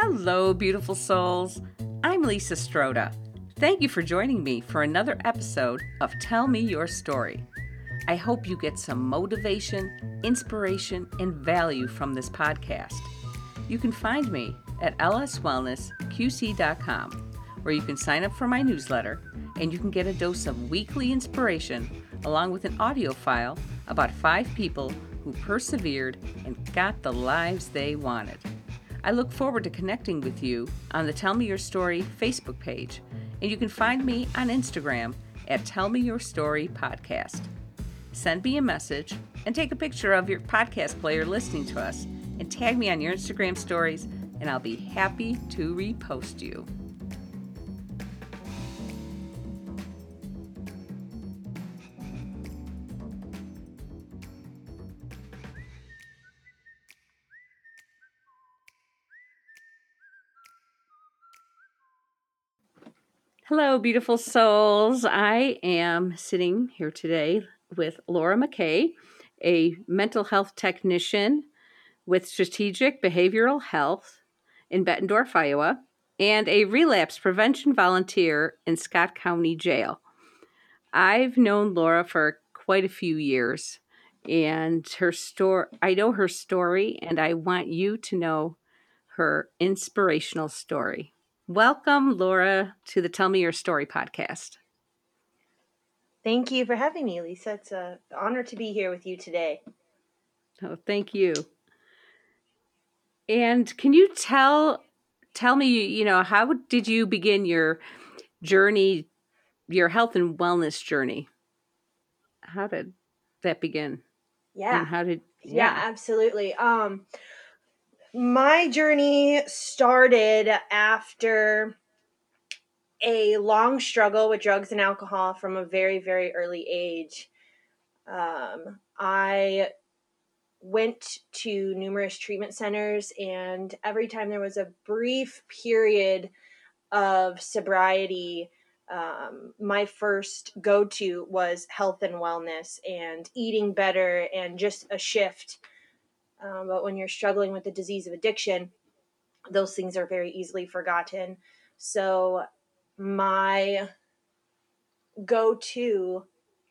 Hello, beautiful souls. I'm Lisa Stroda. Thank you for joining me for another episode of Tell Me Your Story. I hope you get some motivation, inspiration, and value from this podcast. You can find me at lswellnessqc.com, where you can sign up for my newsletter and you can get a dose of weekly inspiration along with an audio file about five people who persevered and got the lives they wanted. I look forward to connecting with you on the Tell Me Your Story Facebook page, and you can find me on Instagram at Tell Me Your Story Podcast. Send me a message and take a picture of your podcast player listening to us and tag me on your Instagram stories, and I'll be happy to repost you. Hello, beautiful souls. I am sitting here today with Laura McKay, a mental health technician with Strategic Behavioral Health in Bettendorf, Iowa, and a relapse prevention volunteer in Scott County Jail. I've known Laura for quite a few years, and her story, I know her story, and I want you to know her inspirational story. Welcome, Laura, to the Tell Me Your Story podcast. Thank you for having me, Lisa. It's an honor to be here with you today. Oh, thank you. And can you tell tell me, you know, how did you begin your journey, your health and wellness journey? How did that begin? Yeah. And how did yeah, yeah absolutely. Um my journey started after a long struggle with drugs and alcohol from a very, very early age. Um, I went to numerous treatment centers, and every time there was a brief period of sobriety, um, my first go to was health and wellness and eating better and just a shift um, but when you're struggling with the disease of addiction, those things are very easily forgotten. So, my go to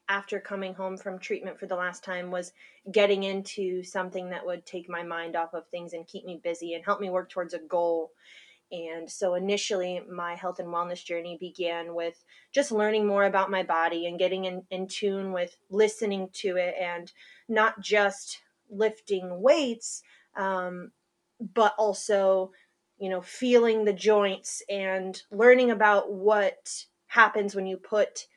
after coming home from treatment for the last time was getting into something that would take my mind off of things and keep me busy and help me work towards a goal. And so initially, my health and wellness journey began with just learning more about my body and getting in, in tune with listening to it and not just lifting weights, um, but also, you know, feeling the joints and learning about what happens when you put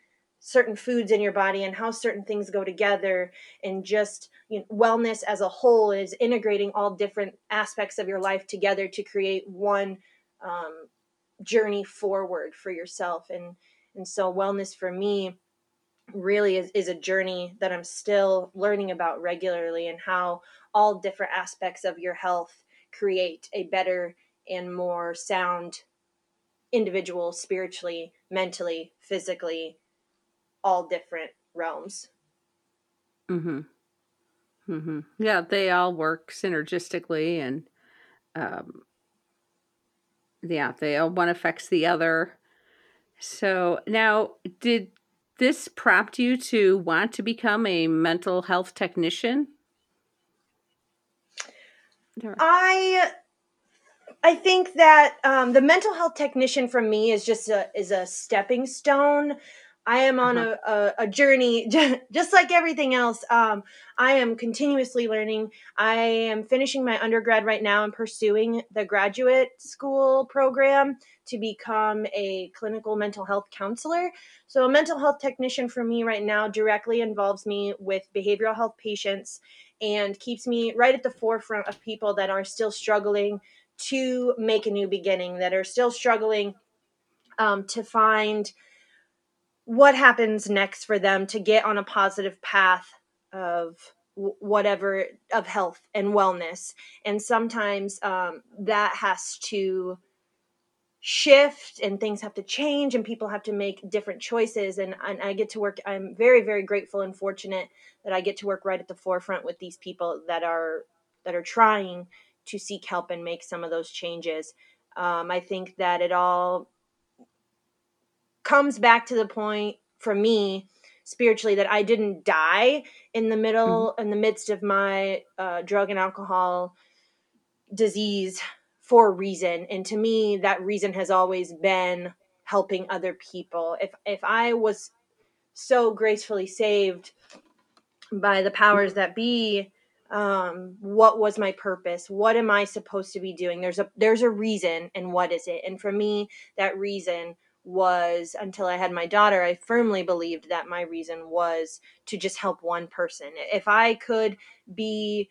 certain foods in your body and how certain things go together and just you know, wellness as a whole is integrating all different aspects of your life together to create one um, journey forward for yourself. And and so wellness for me really is, is a journey that I'm still learning about regularly and how all different aspects of your health create a better and more sound individual spiritually, mentally, physically, all different realms. Mhm. Mhm. Yeah, they all work synergistically and um yeah, they all one affects the other. So, now did this prompt you to want to become a mental health technician? I I think that um, the mental health technician for me is just a is a stepping stone. I am on uh-huh. a, a, a, journey, just like everything else. Um, I am continuously learning. I am finishing my undergrad right now and pursuing the graduate school program to become a clinical mental health counselor. So, a mental health technician for me right now directly involves me with behavioral health patients and keeps me right at the forefront of people that are still struggling to make a new beginning, that are still struggling um, to find what happens next for them to get on a positive path of whatever of health and wellness. And sometimes um, that has to shift and things have to change and people have to make different choices. And, and i get to work i'm very very grateful and fortunate that i get to work right at the forefront with these people that are that are trying to seek help and make some of those changes. Um, I think that it all comes back to the point for me spiritually that I didn't die in the middle mm-hmm. in the midst of my uh, drug and alcohol disease for a reason. And to me that reason has always been helping other people. If if I was so gracefully saved by the powers that be um what was my purpose? What am i supposed to be doing? There's a there's a reason and what is it? And for me that reason was until i had my daughter i firmly believed that my reason was to just help one person. If i could be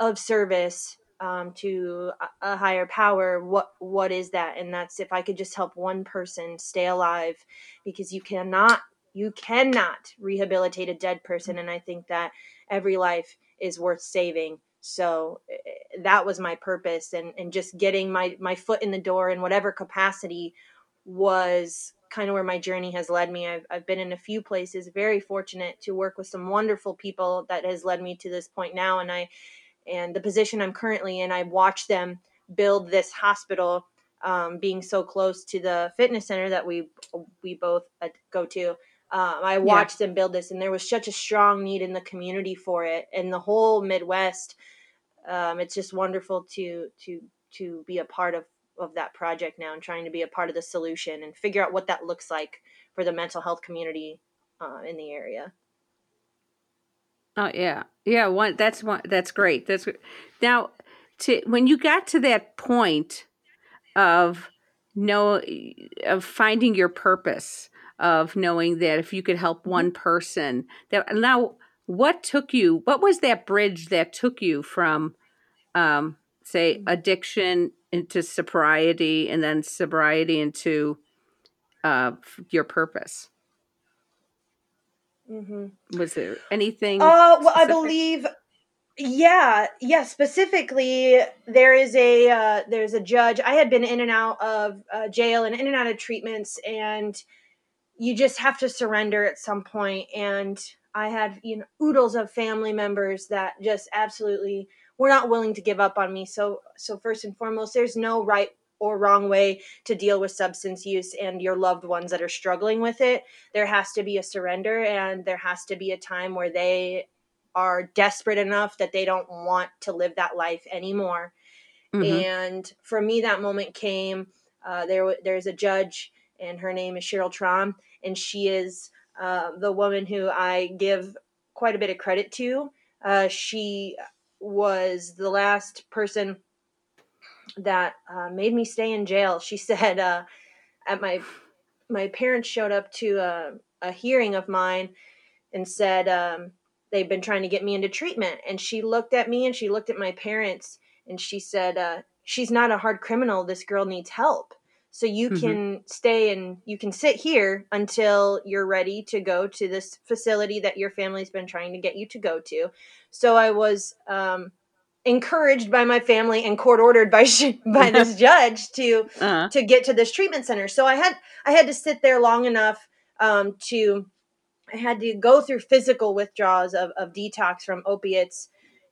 of service um, to a higher power what what is that? And that's if i could just help one person stay alive because you cannot you cannot rehabilitate a dead person and i think that every life is worth saving. So eh, that was my purpose and and just getting my my foot in the door in whatever capacity was kind of where my journey has led me I've, I've been in a few places very fortunate to work with some wonderful people that has led me to this point now and i and the position i'm currently in i watched them build this hospital um, being so close to the fitness center that we we both uh, go to um, I watched yeah. them build this, and there was such a strong need in the community for it, and the whole Midwest. Um, it's just wonderful to to to be a part of of that project now, and trying to be a part of the solution and figure out what that looks like for the mental health community uh, in the area. Oh yeah, yeah. One that's one that's great. That's now to when you got to that point of know of finding your purpose of knowing that if you could help mm-hmm. one person that now what took you what was that bridge that took you from um say mm-hmm. addiction into sobriety and then sobriety into uh your purpose mm-hmm. was there anything uh well specific? i believe yeah yeah specifically there is a uh, there's a judge i had been in and out of uh, jail and in and out of treatments and you just have to surrender at some point and i had you know oodles of family members that just absolutely were not willing to give up on me so so first and foremost there's no right or wrong way to deal with substance use and your loved ones that are struggling with it there has to be a surrender and there has to be a time where they are desperate enough that they don't want to live that life anymore mm-hmm. and for me that moment came uh, there there's a judge and her name is Cheryl Traum, and she is uh, the woman who I give quite a bit of credit to. Uh, she was the last person that uh, made me stay in jail. She said uh, at my my parents showed up to a, a hearing of mine and said um, they've been trying to get me into treatment. And she looked at me and she looked at my parents and she said, uh, "She's not a hard criminal. This girl needs help." So you mm-hmm. can stay and you can sit here until you're ready to go to this facility that your family's been trying to get you to go to so i was um, encouraged by my family and court ordered by by this judge to uh-huh. to get to this treatment center so i had i had to sit there long enough um, to i had to go through physical withdrawals of, of detox from opiates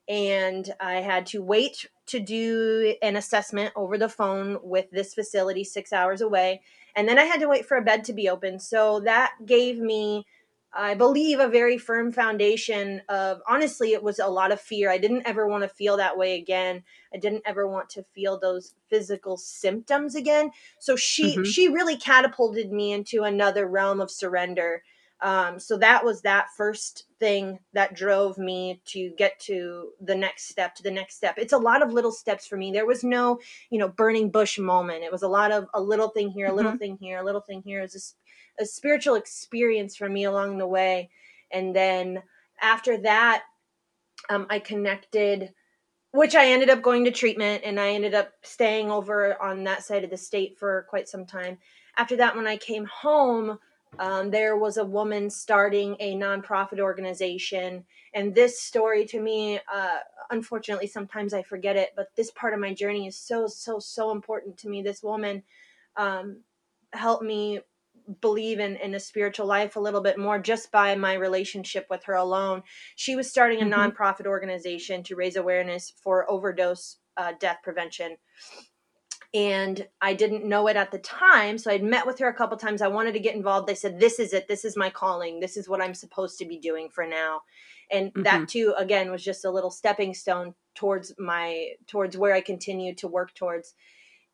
and i had to wait to do an assessment over the phone with this facility six hours away. And then I had to wait for a bed to be open. So that gave me, I believe, a very firm foundation of honestly, it was a lot of fear. I didn't ever want to feel that way again. I didn't ever want to feel those physical symptoms again. So she mm-hmm. she really catapulted me into another realm of surrender um, so that was that first thing that drove me to get to the next step to the next step. It's a lot of little steps for me. There was no you know burning bush moment. It was a lot of a little thing here a little mm-hmm. thing here a little thing here. It was a, a spiritual experience for me along the way. And then after that um, i connected which i ended up going to treatment and i ended up staying over on that side of the state for quite some time. After that when i came home um, there was a woman starting a nonprofit organization. And this story to me, uh, unfortunately, sometimes I forget it, but this part of my journey is so, so, so important to me. This woman um, helped me believe in, in a spiritual life a little bit more just by my relationship with her alone. She was starting a mm-hmm. nonprofit organization to raise awareness for overdose uh, death prevention and I didn't know it at the time. So I'd met with her a couple times. I wanted to get involved. They said, This is it. This is my calling. This is what I'm supposed to be doing for now. And mm-hmm. that too, again, was just a little stepping stone towards my towards where I continue to work towards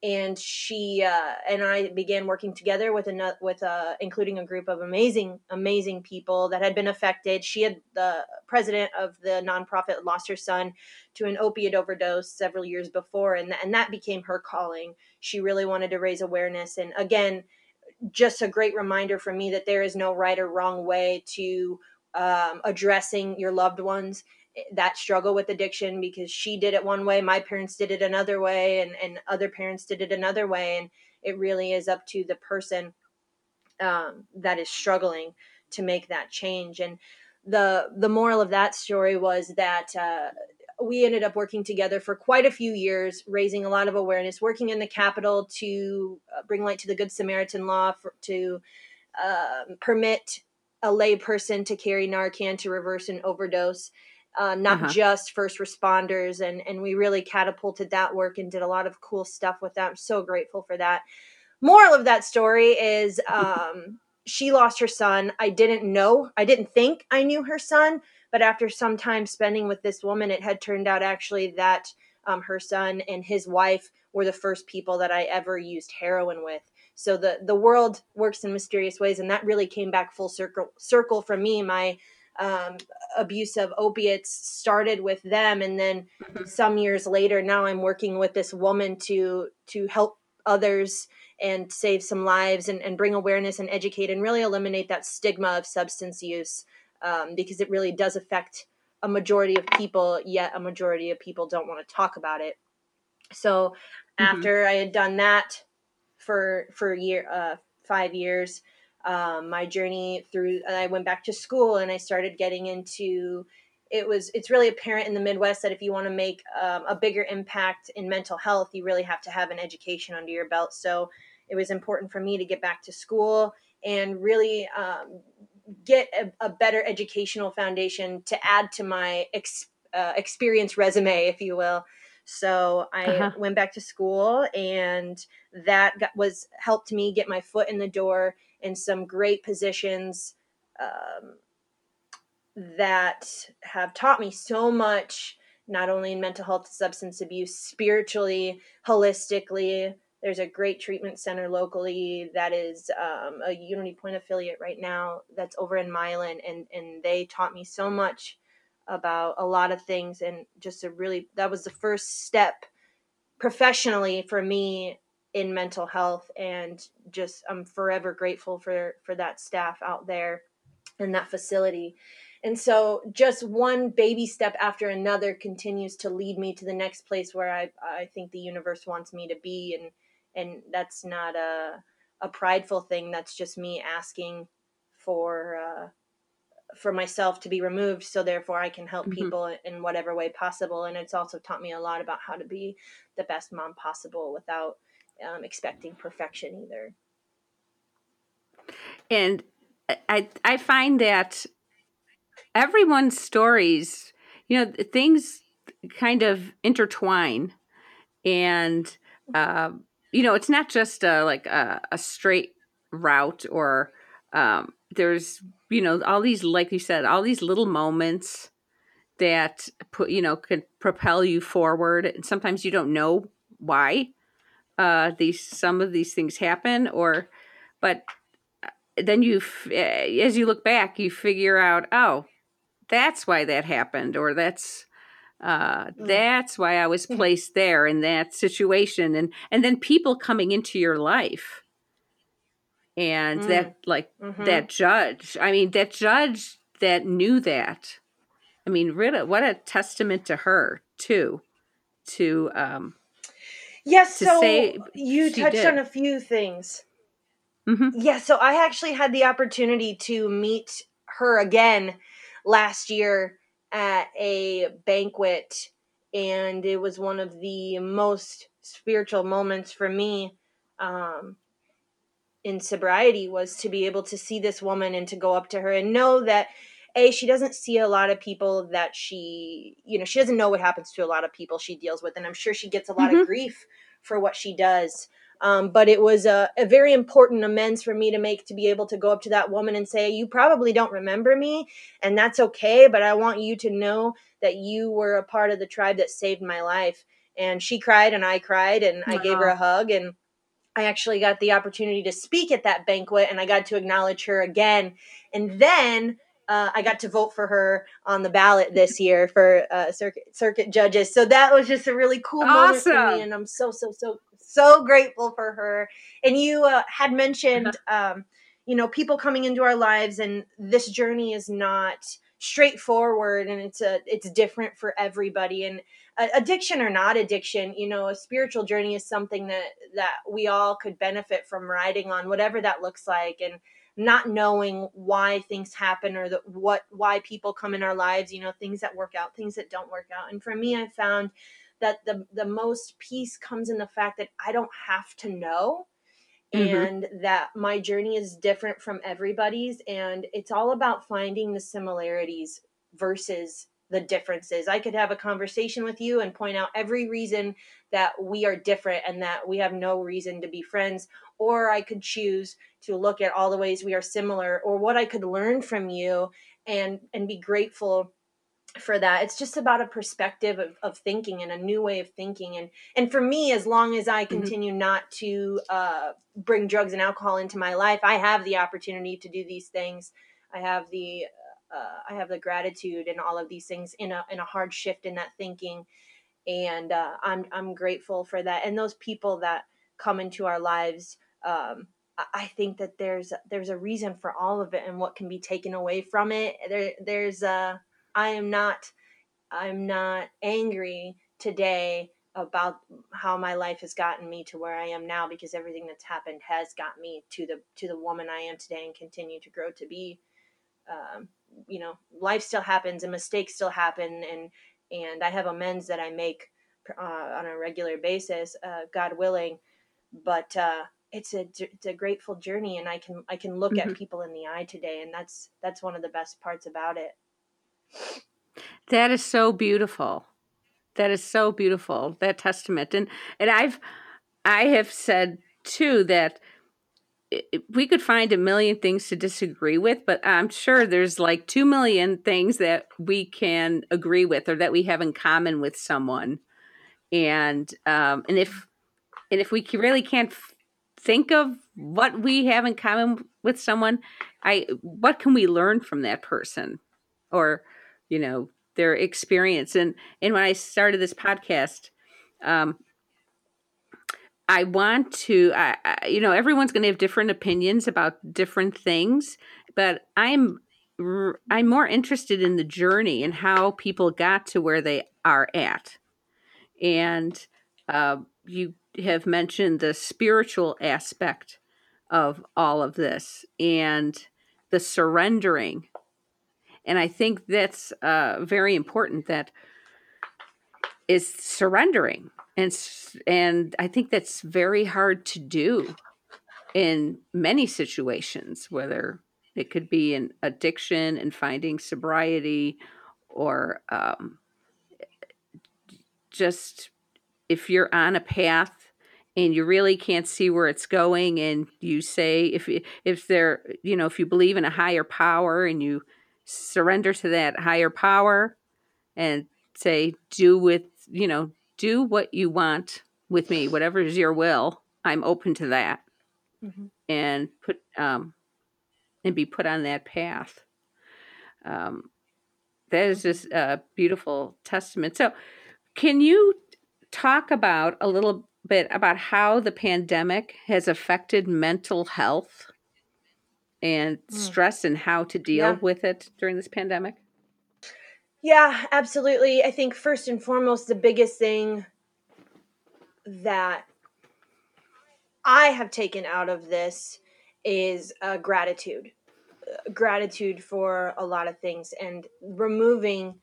and she uh, and I began working together with another with a, including a group of amazing amazing people that had been affected. She had the president of the nonprofit lost her son to an opiate overdose several years before, and and that became her calling. She really wanted to raise awareness, and again, just a great reminder for me that there is no right or wrong way to um, addressing your loved ones that struggle with addiction because she did it one way my parents did it another way and, and other parents did it another way and it really is up to the person um, that is struggling to make that change. And the the moral of that story was that uh, we ended up working together for quite a few years raising a lot of awareness working in the capital to uh, bring light to the good samaritan law for, to uh, permit a lay person to carry narcan to reverse an overdose uh, not uh-huh. just first responders. And, and we really catapulted that work and did a lot of cool stuff with that. I'm so grateful for that. Moral of that story is um, she lost her son. I didn't know, I didn't think I knew her son. But after some time spending with this woman, it had turned out actually that um, her son and his wife were the first people that I ever used heroin with. So the the world works in mysterious ways, and that really came back full circle circle for me. My um, abuse of opiates started with them and then mm-hmm. some years later now i'm working with this woman to to help others and save some lives and, and bring awareness and educate and really eliminate that stigma of substance use um, because it really does affect a majority of people yet a majority of people don't want to talk about it so mm-hmm. after i had done that for for a year uh, five years um, my journey through i went back to school and i started getting into it was it's really apparent in the midwest that if you want to make um, a bigger impact in mental health you really have to have an education under your belt so it was important for me to get back to school and really um, get a, a, better educational foundation to add to my ex, uh, experience resume if you will so i uh-huh. went back to school and that got, was helped me get my foot in the door in some great positions um, that have taught me so much, not only in mental health, substance abuse, spiritually, holistically. There's a great treatment center locally that is um, a Unity Point affiliate right now that's over in Milan, and and they taught me so much about a lot of things, and just a really that was the first step professionally for me in mental health and just I'm forever grateful for for that staff out there in that facility. And so just one baby step after another continues to lead me to the next place where I I think the universe wants me to be and and that's not a a prideful thing that's just me asking for uh for myself to be removed so therefore I can help mm-hmm. people in whatever way possible and it's also taught me a lot about how to be the best mom possible without um, expecting perfection either. And I I find that everyone's stories, you know, things kind of intertwine, and uh, you know, it's not just a, like a, a straight route or um, there's you know all these like you said all these little moments that put you know could propel you forward. And sometimes you don't know why uh, these some of these things happen, or but uh, then you, eh, as you look back, you figure out, oh, that's why that happened, or that's uh, mm. that's why I was placed there in that situation, and and then people coming into your life, and mm. that like mm-hmm. that judge. I mean, that judge that knew that. I mean, really, what a testament to her too, to um, Yes, so you touched did. on a few things. Mm-hmm. Yeah, so I actually had the opportunity to meet her again last year at a banquet, and it was one of the most spiritual moments for me um, in sobriety was to be able to see this woman and to go up to her and know that a she doesn't see a lot of people that she you know she doesn't know what happens to a lot of people she deals with and i'm sure she gets a lot mm-hmm. of grief for what she does. Um, but it was a, a very important amends for me to make to be able to go up to that woman and say, You probably don't remember me, and that's okay, but I want you to know that you were a part of the tribe that saved my life. And she cried, and I cried, and I gave her a hug, and I actually got the opportunity to speak at that banquet, and I got to acknowledge her again. And then uh, I got to vote for her on the ballot this year for uh, circuit circuit judges. So that was just a really cool awesome. moment for me, and I'm so so so so grateful for her. And you uh, had mentioned, uh-huh. um, you know, people coming into our lives, and this journey is not straightforward, and it's a it's different for everybody. And uh, addiction or not addiction, you know, a spiritual journey is something that that we all could benefit from riding on, whatever that looks like, and not knowing why things happen or that what why people come in our lives you know things that work out things that don't work out and for me i found that the the most peace comes in the fact that i don't have to know mm-hmm. and that my journey is different from everybody's and it's all about finding the similarities versus the differences. I could have a conversation with you and point out every reason that we are different and that we have no reason to be friends or I could choose to look at all the ways we are similar or what I could learn from you and and be grateful for that it's just about a perspective of, of thinking and a new way of thinking and and for me as long as i mm-hmm. continue mm-hmm. not to uh, bring drugs and alcohol into my life i have the opportunity to do these things i have the uh, i have the gratitude and all of these things in a in a hard shift in that thinking and uh, i'm i'm grateful for that and those people that come into our lives um, I think that there's there's a reason for all of it and what can be taken away from it. There there's a I am not I'm not angry today about how my life has gotten me to where I am now because everything that's happened has got me to the to the woman I am today and continue to grow to be. Um, you know, life still happens and mistakes still happen and and I have amends that I make uh, on a regular basis, uh, God willing. But uh, it's a it's a grateful journey and i can i can look mm-hmm. at people in the eye today and that's that's one of the best parts about it that is so beautiful that is so beautiful that testament and and i've i have said too that we could find a million things to disagree with but i'm sure there's like 2 million things that we can agree with or that we have in common with someone. And um and if and if we really can't think of what we have in common with someone i what can we learn from that person? Or you know their experience. And and when i started this podcast um i want to I, I you know everyone's going to have different opinions about different things but i'm i'm more interested in the journey and how people got to where they are at and uh, you have mentioned the spiritual aspect of all of this and the surrendering. And I think that's uh, very important that is surrendering. And, and I think that's very hard to do in many situations, whether it could be an addiction and finding sobriety or um, just if you're on a path and you really can't see where it's going and you say if if there you know if you believe in a higher power and you surrender to that higher power and say do with you know do what you want with me whatever is your will i'm open to that mm-hmm. and put um and be put on that path um that is just a beautiful testament so can you talk about a little bit about how the pandemic has affected mental health and mm. stress and how to deal yeah. with it during this pandemic? Yeah, absolutely. I think first and foremost, the biggest thing that I have taken out of this is uh, gratitude. Uh, gratitude for a lot of things and removing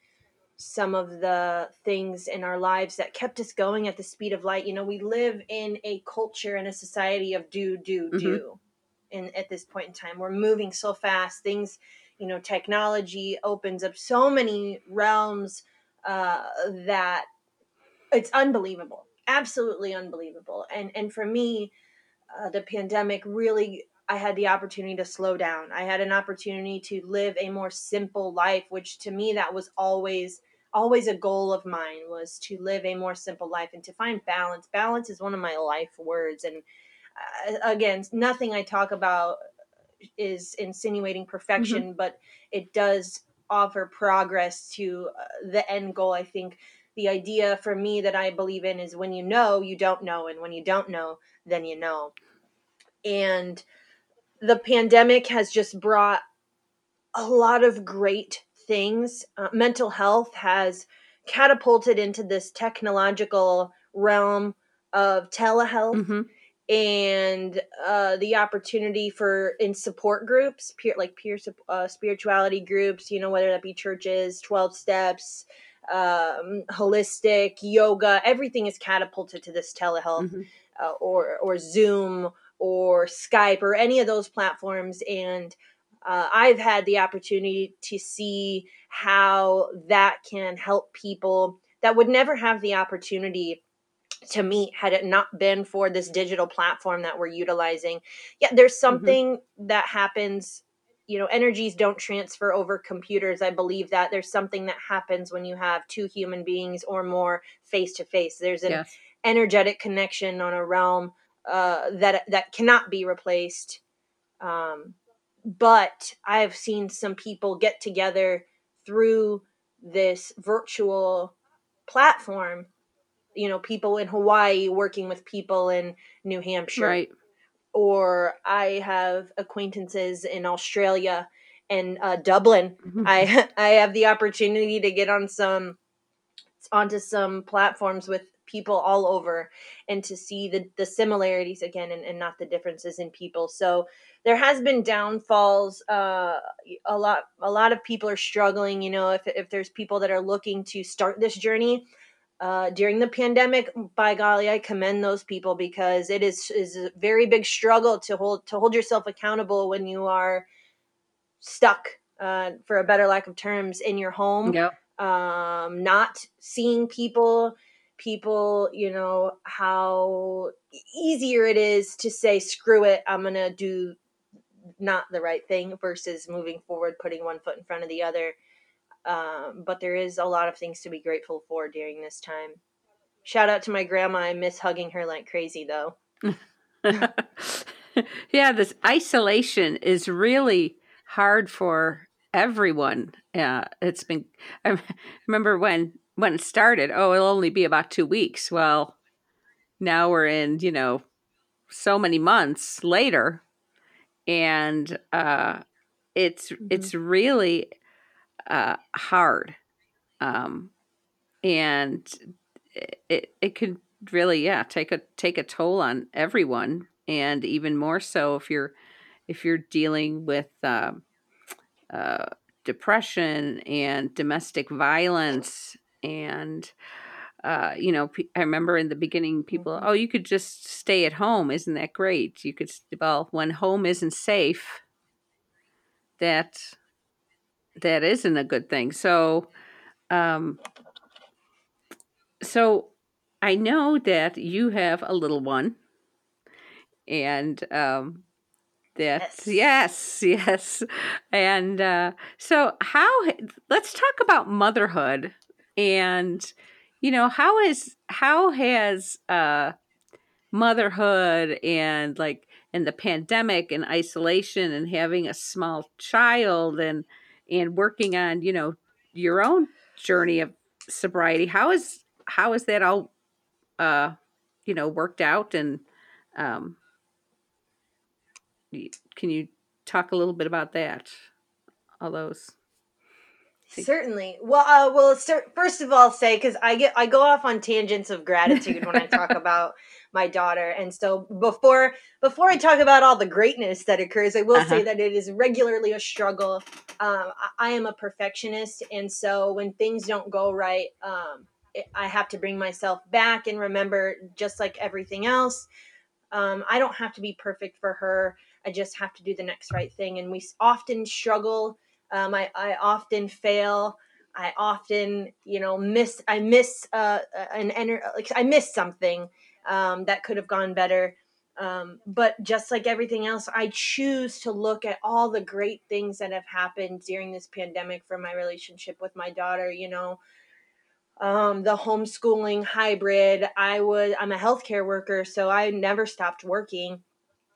some of the things in our lives that kept us going at the speed of light. You know, we live in a culture and a society of do, do, mm-hmm. do. And at this point in time, we're moving so fast. Things, you know, technology opens up so many realms uh, that it's unbelievable. absolutely unbelievable. And and for me, uh, the pandemic really I had the opportunity to slow down. I had an opportunity to live a more simple life, which to me that was always always a goal of mine was to live a more simple life and to find balance. Balance is one of my life words and uh, again, nothing I talk about is insinuating Mm-hmm. perfection, but it does offer progress to uh, the end goal. I think the idea for me that I believe in is when you know, you don't know, and when you don't know, then you know. And the pandemic has just brought a lot of great things. Uh, mental health has catapulted into this technological realm of telehealth hmm and uh, the opportunity for in support groups, peer like peer uh, spirituality groups, you know, whether that be churches, twelve steps, um, holistic yoga, everything is catapulted to this telehealth hmm uh, or or Zoom or Skype or any of those platforms, and uh, I've had the opportunity to see how that can help people that would never have the opportunity to meet had it not been for this digital platform that we're utilizing. Yeah, there's hmm something that happens. You know, energies don't transfer over computers. I believe that there's something that happens when you have two human beings or more face to face. There's an Yes. energetic connection on a realm uh, that that cannot be replaced. Um, but I've seen some people get together through this virtual platform you know people in hawaii working with people in new hampshire Right. or i have acquaintances in australia and uh, dublin Mhm. i i have the opportunity to get on some onto some platforms with people all over and to see the, the similarities again and, and not the differences in people so there has been downfalls uh, a lot a lot of people are struggling you know if, if there's people that are looking to start this journey uh, during the pandemic by golly i commend those people because it is is a very big struggle to hold to hold yourself accountable when you are stuck uh, for a better lack of terms in your home Yep. um not seeing people people you know how easier it is to say screw it i'm gonna do not the right thing versus moving forward putting one foot in front of the other um, but there is a lot of things to be grateful for during this time shout out to my grandma i miss hugging her like crazy though yeah, this isolation is really hard for everyone. Yeah, it's been. I remember when when it started. Oh, it'll only be about two weeks. Well, now we're in. You know, so many months later, and uh, it's Mhm. it's really uh, hard, um, and it, it could really yeah take a take a toll on everyone, and even more so if you're if you're dealing with um, uh, depression and domestic violence and uh, you know i remember in the beginning people Mhm. oh you could just stay at home isn't that great you could well when home isn't safe that that isn't a good thing so um so i know that you have a little one and um That Yes. yes, yes. And uh, so how let's talk about motherhood and you know, how is how has uh motherhood and like and the pandemic and isolation and having a small child and and working on, you know, your own journey of sobriety, how is how is that all uh you know worked out and um can you talk a little bit about that? All those. Certainly. Well, uh, well, first of all, say because I get I go off on tangents of gratitude when I talk about my daughter, and so before before I talk about all the greatness that occurs, I will say Uh-huh. that it is regularly a struggle. Um, I, I am a perfectionist, and so when things don't go right, um, it, I have to bring myself back and remember, just like everything else, um, I don't have to be perfect for her. I just have to do the next right thing. And we often struggle. Um, I, I often fail. I often, you know, miss I miss uh, an ener- like I miss something um, that could have gone better. Um, but just like everything else, I choose to look at all the great things that have happened during this pandemic for my relationship with my daughter. You know, um, the homeschooling hybrid. I would. I'm a healthcare worker, so I never stopped working,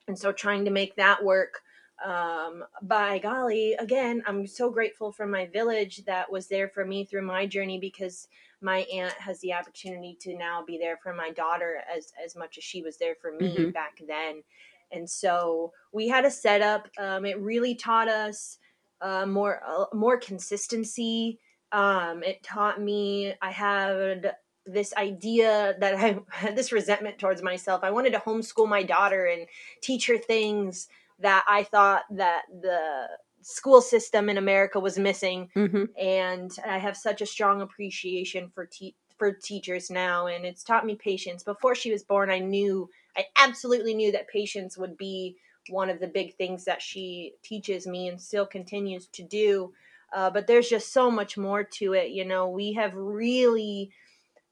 and so trying to make that work um, by golly, again, I'm so grateful for my village that was there for me through my journey because my aunt has the opportunity to now be there for my daughter as as much as she was there for me hmm back then. And so we had a setup. Um, it really taught us uh, more uh, more consistency. Um, it taught me I had this idea that I had this resentment towards myself. I wanted to homeschool my daughter and teach her things that I thought that the school system in America was missing hmm and I have such a strong appreciation for te- for teachers now and it's taught me patience. Before she was born, I knew I absolutely knew that patience would be one of the big things that she teaches me and still continues to do. Uh, but there's just so much more to it. You know, we have really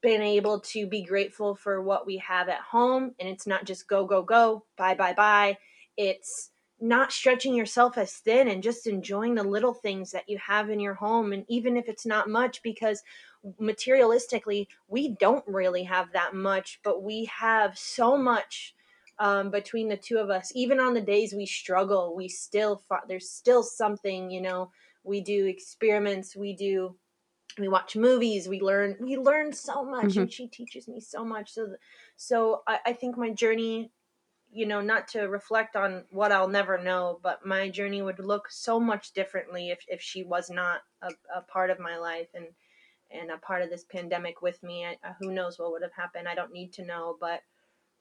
been able to be grateful for what we have at home and it's not just go go go bye bye bye it's not stretching yourself as thin and just enjoying the little things that you have in your home and even if it's not much because materialistically we don't really have that much but we have so much um, between the two of us. Even on the days we struggle we still there's still something you know? We do experiments we do we watch movies we learn we learn so much hmm and she teaches me so much so so I, I think my journey you know not to reflect on what i'll never know but my journey would look so much differently if, if she was not a, a part of my life and and a part of this pandemic with me. I, who knows what would have happened? I don't need to know but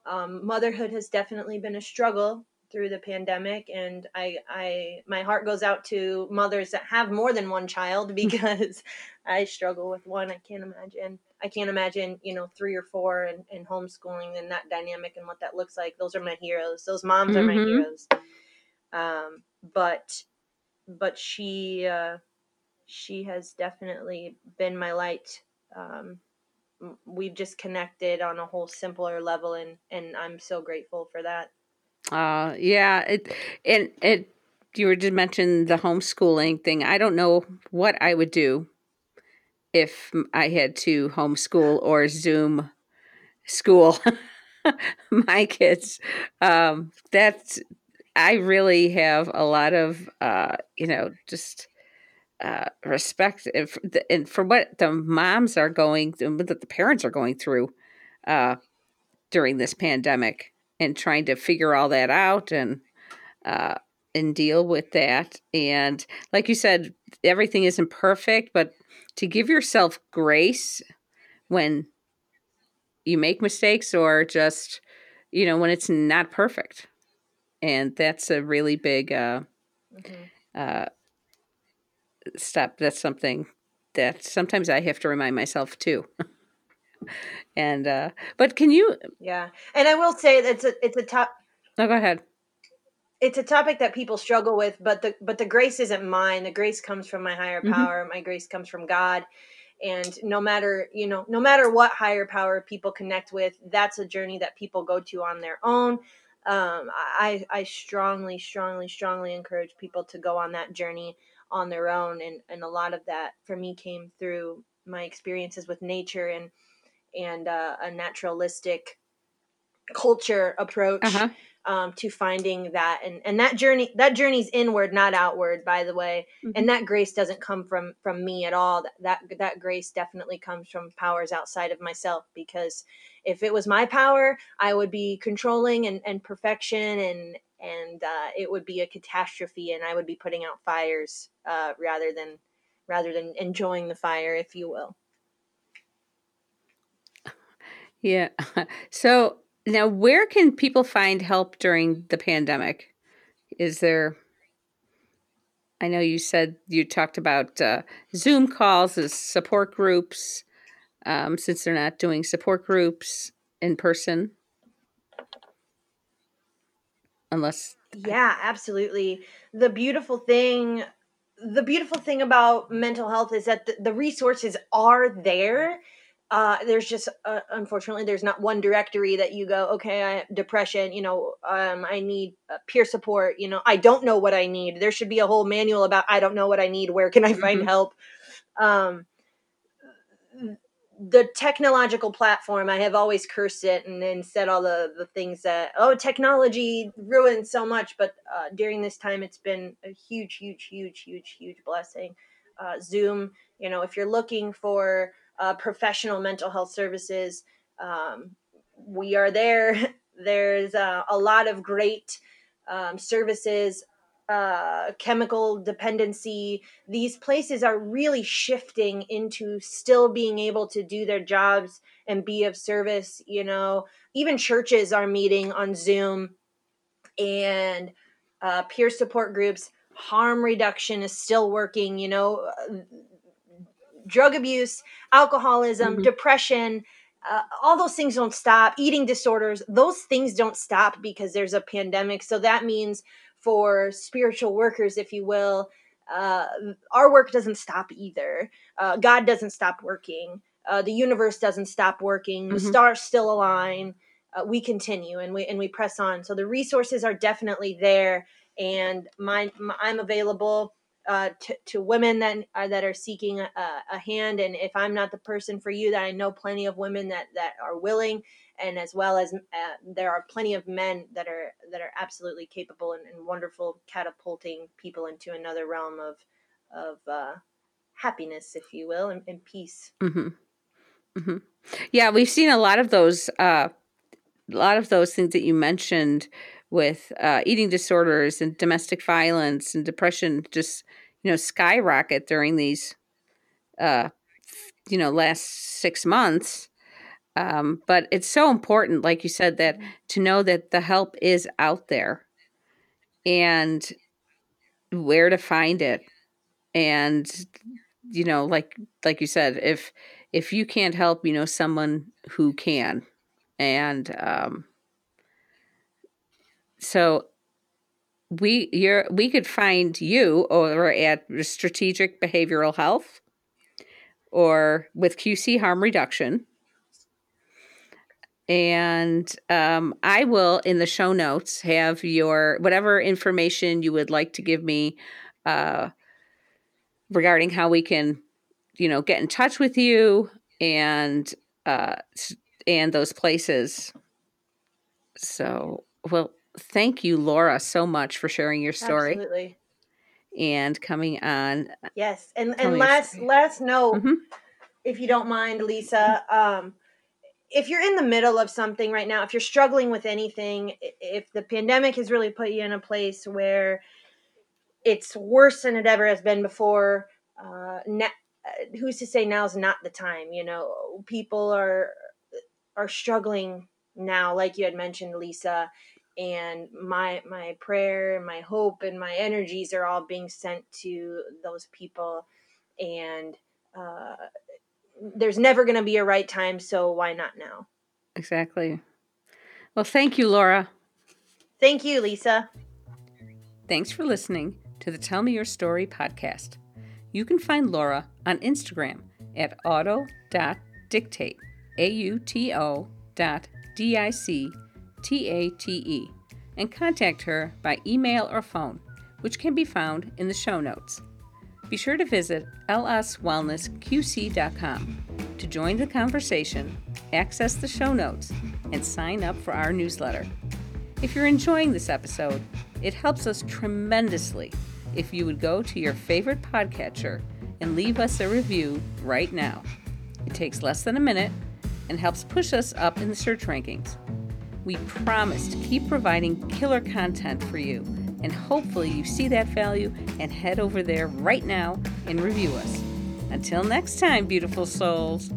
um, motherhood has definitely been a struggle through the pandemic and I, I my heart goes out to mothers that have more than one child because i struggle with one i can't imagine i can't imagine you know three or four and, and homeschooling and that dynamic and what that looks like. Those are my heroes. Those moms are my hmm heroes. Um, but but she uh, she has definitely been my light. Um, we've just connected on a whole simpler level and and i'm so grateful for that. Uh, yeah, it and it you were just mentioning the homeschooling thing. I don't know what I would do if I had to homeschool or Zoom school my kids. Um, that's I really have a lot of uh, you know, just uh, respect and for, the, and for what the moms are going, what the parents are going through uh, during this pandemic, and trying to figure all that out and uh, and deal with that. And like you said, everything isn't perfect, but to give yourself grace when you make mistakes or just you know when it's not perfect, and that's a really big uh, hmm uh, step. That's something that sometimes I have to remind myself too. And uh, but can you? yeah and i will say that it's a it's a top No, go ahead. It's a topic that people struggle with but the but the grace isn't mine. The grace comes from my higher hmm power. My grace comes from god. And no matter you know no matter what higher power people connect with that's a journey that people go to on their own. Um, i i strongly strongly strongly encourage people to go on that journey on their own. And and a lot of that for me came through my experiences with nature and and uh, a naturalistic culture approach. Huh. Um, to finding that and and that journey that journey's inward not outward by the way. Hmm and that grace doesn't come from from me at all. That that, that grace definitely comes from powers outside of myself because if it was my power i would be controlling and, and perfection and and uh, it would be a catastrophe and i would be putting out fires uh, rather than rather than enjoying the fire if you will. Yeah. so now, where can people find help during the pandemic? Is there? I know you said you talked about uh, Zoom calls as support groups. Um, since they're not doing support groups in person, unless yeah absolutely the beautiful thing the beautiful thing about mental health is that the, the resources are there uh, there's just uh, unfortunately there's not one directory that you go okay i depression you know um, i need uh, peer support you know i don't know what i need. There should be a whole manual about i don't know what i need where can i find Mhm. help? Um, the technological platform i have always cursed it and then said all the, the things that oh technology ruins so much but uh, during this time it's been a huge huge huge huge huge blessing. Uh, zoom you know if you're looking for uh, professional mental health services. Um, we are there. There's uh, a lot of great um, services uh, chemical dependency. These places are really shifting into still being able to do their jobs and be of service you know. Even churches are meeting on zoom and uh, peer support groups. Harm reduction is still working you know. Uh, drug abuse alcoholism Mhm. depression uh, all those things don't stop eating disorders those things don't stop because there's a pandemic. So that means for spiritual workers if you will uh, our work doesn't stop either. Uh, god doesn't stop working. Uh, the universe doesn't stop working. The Mhm. stars still align. Uh, we continue and we and we press on. So the resources are definitely there and my, my i'm available uh, to, to women that are, that are seeking a, a hand. And if i'm not the person for you that i know plenty of women that that are willing. And as well as uh, there are plenty of men that are that are absolutely capable and, and wonderful catapulting people into another realm of of uh, happiness if you will and, and peace. Hmm hmm Yeah, we've seen a lot of those, uh, a lot of those things that you mentioned with uh, eating disorders and domestic violence and depression, just you know, skyrocket during these, uh, you know, last six months. Um, but it's so important, like you said, that to know that the help is out there and where to find it. And you know like like you said if if you can't help you know someone who can. And um so we you're we could find you over at strategic behavioral health or with qc harm reduction. And um, i will in the show notes have your whatever information you would like to give me uh, regarding how we can you know get in touch with you and uh and those places. So well thank you laura so much for sharing your story absolutely and coming on yes and and last last note Mhm. if you don't mind lisa um if you're in the middle of something right now if you're struggling with anything if the pandemic has really put you in a place where it's worse than it ever has been before uh, na- uh, who's to say now's not the time you know people are are struggling now like you had mentioned lisa and my my prayer and my hope and my energies are all being sent to those people. And uh, there's never going to be a right time so why not now? Exactly. Well thank you laura. Thank you lisa. Thanks for listening to the tell me your story podcast. You can find laura on instagram at auto.dictate a-u-t-o dot d-i-c-t-a-t-e and contact her by email or phone which can be found in the show notes be sure to visit lswellnessqc.com to join the conversation access the show notes and sign up for our newsletter if you're enjoying this episode, it helps us tremendously if you would go to your favorite podcatcher and leave us a review right now. It takes less than a minute and helps push us up in the search rankings. We promise to keep providing killer content for you, and hopefully you see that value and head over there right now and review us. Until next time, beautiful souls.